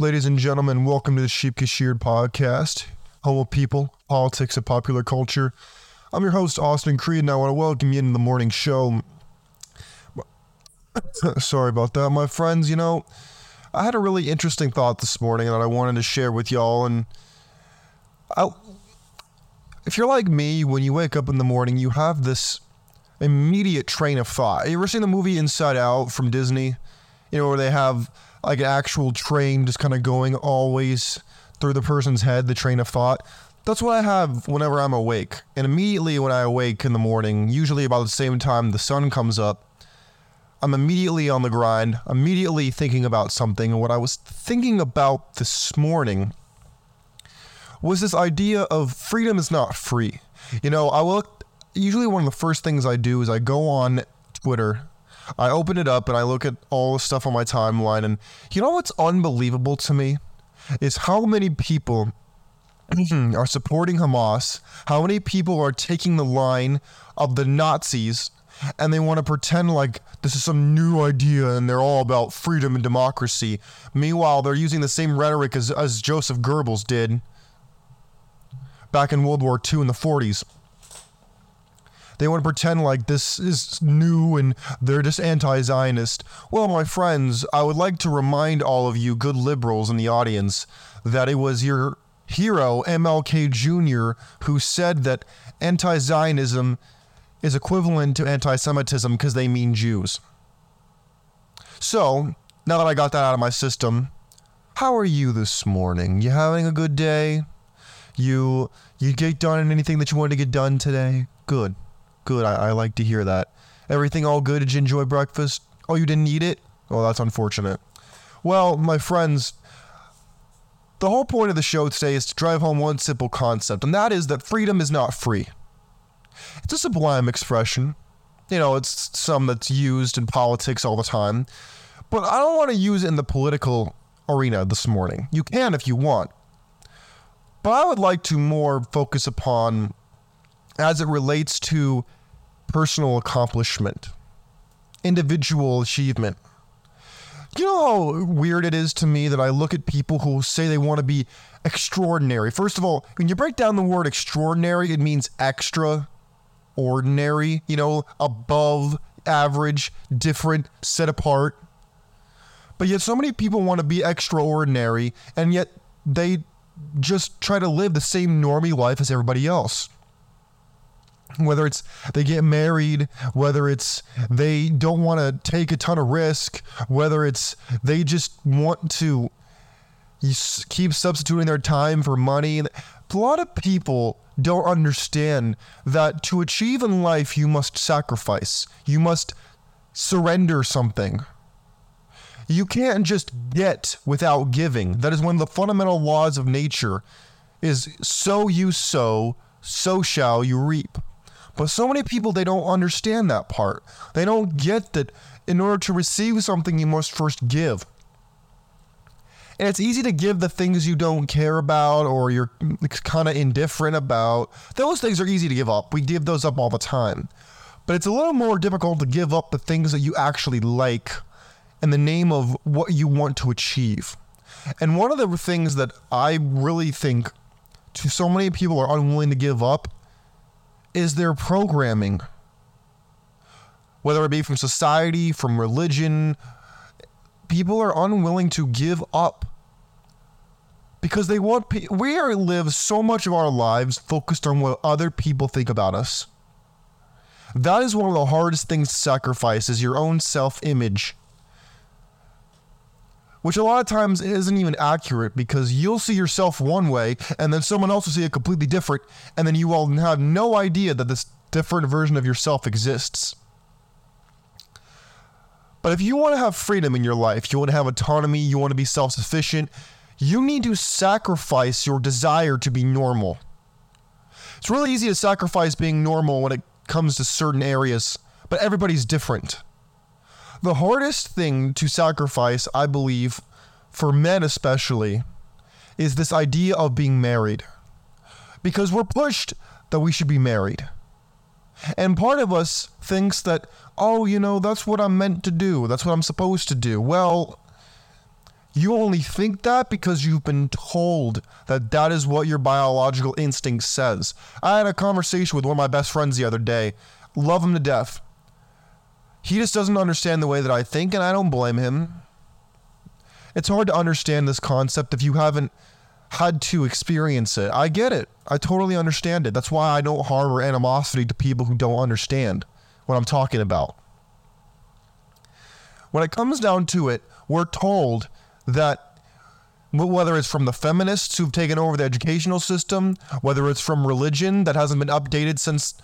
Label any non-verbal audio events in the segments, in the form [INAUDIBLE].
Ladies and gentlemen, welcome to the Sheep Get Sheared podcast, home of people, politics, and popular culture. I'm your host, Austin Creed, and I want to welcome you into the morning show. [LAUGHS] Sorry about that, my friends. You know, I had a really interesting thought this morning that I wanted to share with y'all. And I, if you're like me, when you wake up in the morning, you have this immediate train of thought. You ever seen the movie Inside Out from Disney? You know, where they have like an actual train just kind of going always through the person's head, the train of thought. That's what I have whenever I'm awake. And immediately when I awake in the morning, usually about the same time the sun comes up, I'm immediately on the grind, immediately thinking about something. And what I was thinking about this morning was this idea of freedom is not free. You know, I look, usually one of the first things I do is I go on Twitter. I open it up and I look at all the stuff on my timeline. And you know what's unbelievable to me? Is how many people [CLEARS THROAT] are supporting Hamas, how many people are taking the line of the Nazis and they want to pretend like this is some new idea and they're all about freedom and democracy. Meanwhile, they're using the same rhetoric as, as Joseph Goebbels did back in World War II in the 40s. They want to pretend like this is new and they're just anti Zionist. Well, my friends, I would like to remind all of you good liberals in the audience that it was your hero, MLK Jr., who said that anti Zionism is equivalent to anti Semitism because they mean Jews. So, now that I got that out of my system, how are you this morning? You having a good day? You you get done anything that you wanted to get done today? Good. Good. I, I like to hear that. Everything all good? Did you enjoy breakfast? Oh, you didn't eat it? Oh, that's unfortunate. Well, my friends, the whole point of the show today is to drive home one simple concept, and that is that freedom is not free. It's a sublime expression. You know, it's some that's used in politics all the time. But I don't want to use it in the political arena this morning. You can if you want. But I would like to more focus upon as it relates to personal accomplishment, individual achievement. You know how weird it is to me that I look at people who say they want to be extraordinary. First of all, when you break down the word extraordinary, it means extra ordinary, you know, above average, different, set apart. But yet, so many people want to be extraordinary, and yet they just try to live the same normie life as everybody else. Whether it's they get married, whether it's they don't want to take a ton of risk, whether it's they just want to keep substituting their time for money. A lot of people don't understand that to achieve in life, you must sacrifice. You must surrender something. You can't just get without giving. That is one of the fundamental laws of nature is sow you sow, so shall you reap. But so many people they don't understand that part. They don't get that in order to receive something you must first give. And it's easy to give the things you don't care about or you're kind of indifferent about. Those things are easy to give up. We give those up all the time. But it's a little more difficult to give up the things that you actually like in the name of what you want to achieve. And one of the things that I really think to so many people are unwilling to give up is their programming. Whether it be from society, from religion, people are unwilling to give up because they want we are live so much of our lives focused on what other people think about us that is one of the hardest things to sacrifice is your own self-image which a lot of times isn't even accurate because you'll see yourself one way and then someone else will see it completely different and then you all have no idea that this different version of yourself exists but if you want to have freedom in your life, you want to have autonomy, you want to be self sufficient, you need to sacrifice your desire to be normal. It's really easy to sacrifice being normal when it comes to certain areas, but everybody's different. The hardest thing to sacrifice, I believe, for men especially, is this idea of being married. Because we're pushed that we should be married. And part of us thinks that, oh, you know, that's what I'm meant to do. That's what I'm supposed to do. Well, You only think that because you've been told that that is what your biological instinct says. I had a conversation with one of my best friends the other day. Love him to death. He just doesn't understand the way that I think, and I don't blame him. It's hard to understand this concept if you haven't had to experience it. I get it. I totally understand it. That's why I don't harbor animosity to people who don't understand what I'm talking about. When it comes down to it, we're told that whether it's from the feminists who've taken over the educational system, whether it's from religion that hasn't been updated since,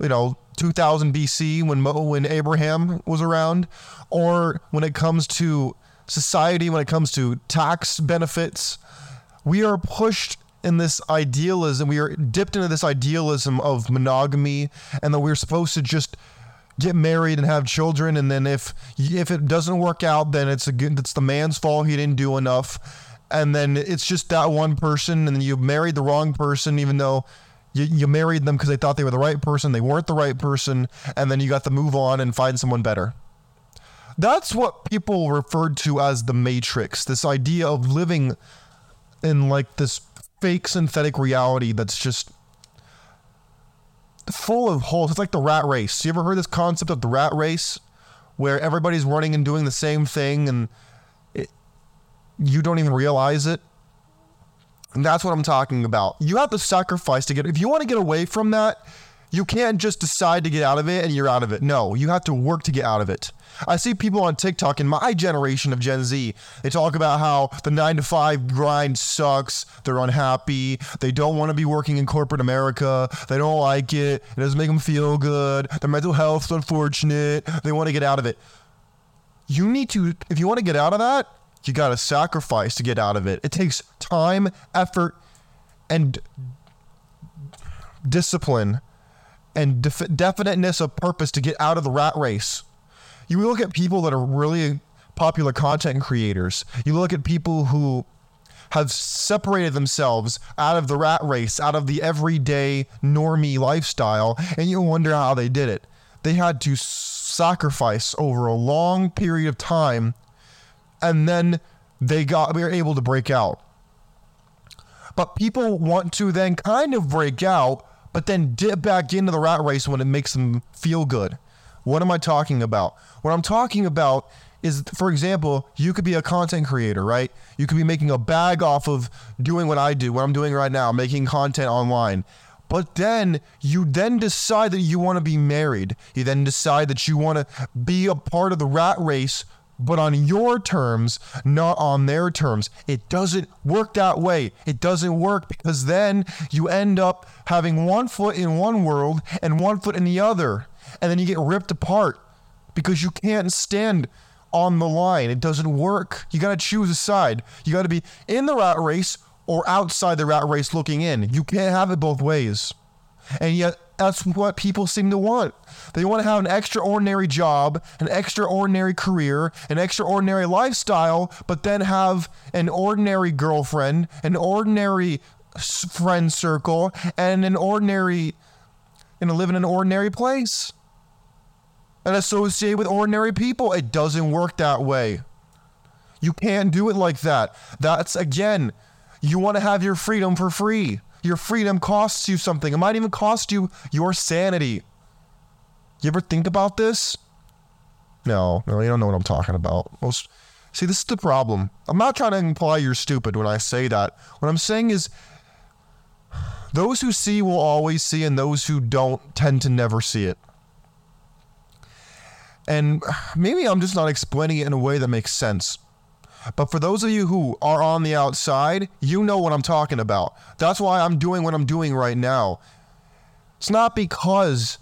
you know, 2000 BC when Mo, when Abraham was around, or when it comes to society, when it comes to tax benefits, we are pushed in this idealism. We are dipped into this idealism of monogamy, and that we're supposed to just get married and have children and then if if it doesn't work out then it's a good it's the man's fault he didn't do enough and then it's just that one person and you married the wrong person even though you, you married them because they thought they were the right person they weren't the right person and then you got to move on and find someone better that's what people referred to as the matrix this idea of living in like this fake synthetic reality that's just full of holes. It's like the rat race. You ever heard this concept of the rat race, where everybody's running and doing the same thing, and it, you don't even realize it? And that's what I'm talking about. You have to sacrifice to get. If you want to get away from that, you can't just decide to get out of it and you're out of it. No, you have to work to get out of it. I see people on TikTok in my generation of Gen Z. They talk about how the nine to five grind sucks. They're unhappy. They don't want to be working in corporate America. They don't like it. It doesn't make them feel good. Their mental health's unfortunate. They want to get out of it. You need to, if you want to get out of that, you got to sacrifice to get out of it. It takes time, effort, and discipline and def- definiteness of purpose to get out of the rat race. You look at people that are really popular content creators. You look at people who have separated themselves out of the rat race, out of the everyday normie lifestyle, and you wonder how they did it. They had to sacrifice over a long period of time, and then they got we were able to break out. But people want to then kind of break out, but then dip back into the rat race when it makes them feel good. What am I talking about? What I'm talking about is, for example, you could be a content creator, right? You could be making a bag off of doing what I do, what I'm doing right now, making content online. But then you then decide that you want to be married. You then decide that you want to be a part of the rat race, but on your terms, not on their terms. It doesn't work that way. It doesn't work because then you end up having one foot in one world and one foot in the other and then you get ripped apart because you can't stand on the line. It doesn't work. You got to choose a side. You got to be in the rat race or outside the rat race looking in. You can't have it both ways. And yet, that's what people seem to want. They want to have an extraordinary job, an extraordinary career, an extraordinary lifestyle, but then have an ordinary girlfriend, an ordinary friend circle, and an ordinary, and live in an ordinary place and associate with ordinary people. It doesn't work that way. You can't do it like that. That's again, you want to have your freedom for free. Your freedom costs you something. It might even cost you your sanity. You ever think about this? No, no, you don't know what I'm talking about. Most See, this is the problem. I'm not trying to imply you're stupid when I say that. What I'm saying is those who see will always see, and those who don't tend to never see it. And maybe I'm just not explaining it in a way that makes sense. But for those of you who are on the outside, you know what I'm talking about. That's why I'm doing what I'm doing right now. It's not because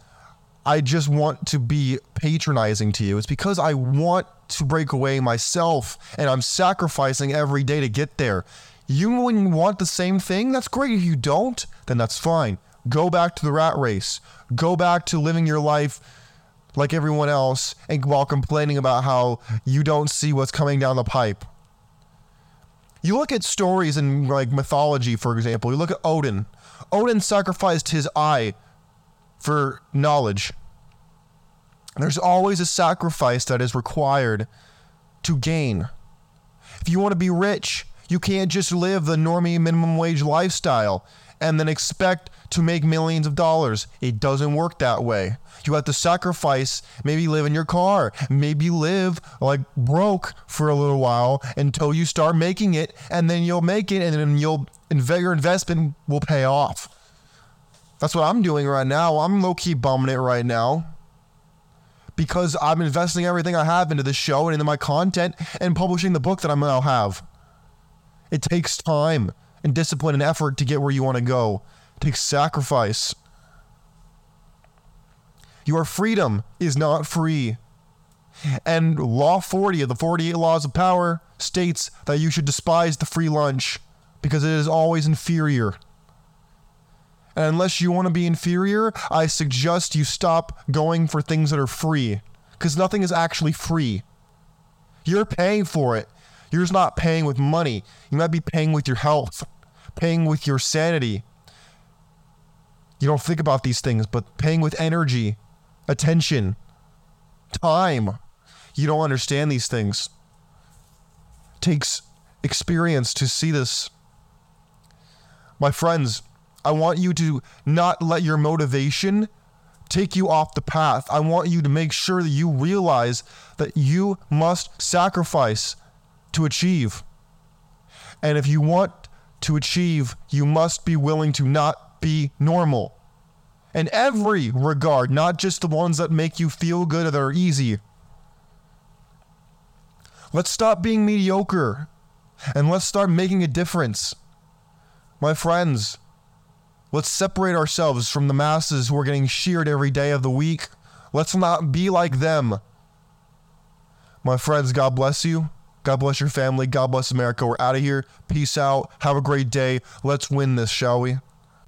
I just want to be patronizing to you. It's because I want to break away myself and I'm sacrificing every day to get there. You wouldn't want the same thing? That's great. If you don't, then that's fine. Go back to the rat race. Go back to living your life like everyone else and while complaining about how you don't see what's coming down the pipe. You look at stories in like mythology, for example. You look at Odin. Odin sacrificed his eye for knowledge. There's always a sacrifice that is required to gain. If you want to be rich, you can't just live the normie minimum wage lifestyle and then expect to make millions of dollars. It doesn't work that way. You have to sacrifice, maybe live in your car, maybe live like broke for a little while until you start making it, and then you'll make it, and then you'll your investment will pay off. That's what I'm doing right now. I'm low key bumming it right now because I'm investing everything I have into this show and into my content and publishing the book that I now have. It takes time and discipline and effort to get where you want to go. It takes sacrifice. Your freedom is not free. And Law 40 of the 48 Laws of Power states that you should despise the free lunch because it is always inferior. And unless you want to be inferior, I suggest you stop going for things that are free because nothing is actually free. You're paying for it. You're just not paying with money. You might be paying with your health, paying with your sanity. You don't think about these things, but paying with energy, attention, time. You don't understand these things. It takes experience to see this. My friends, I want you to not let your motivation take you off the path. I want you to make sure that you realize that you must sacrifice to achieve. And if you want to achieve, you must be willing to not be normal. In every regard, not just the ones that make you feel good or that are easy. Let's stop being mediocre and let's start making a difference. My friends, let's separate ourselves from the masses who are getting sheared every day of the week. Let's not be like them. My friends, God bless you. God bless your family. God bless America. We're out of here. Peace out. Have a great day. Let's win this, shall we?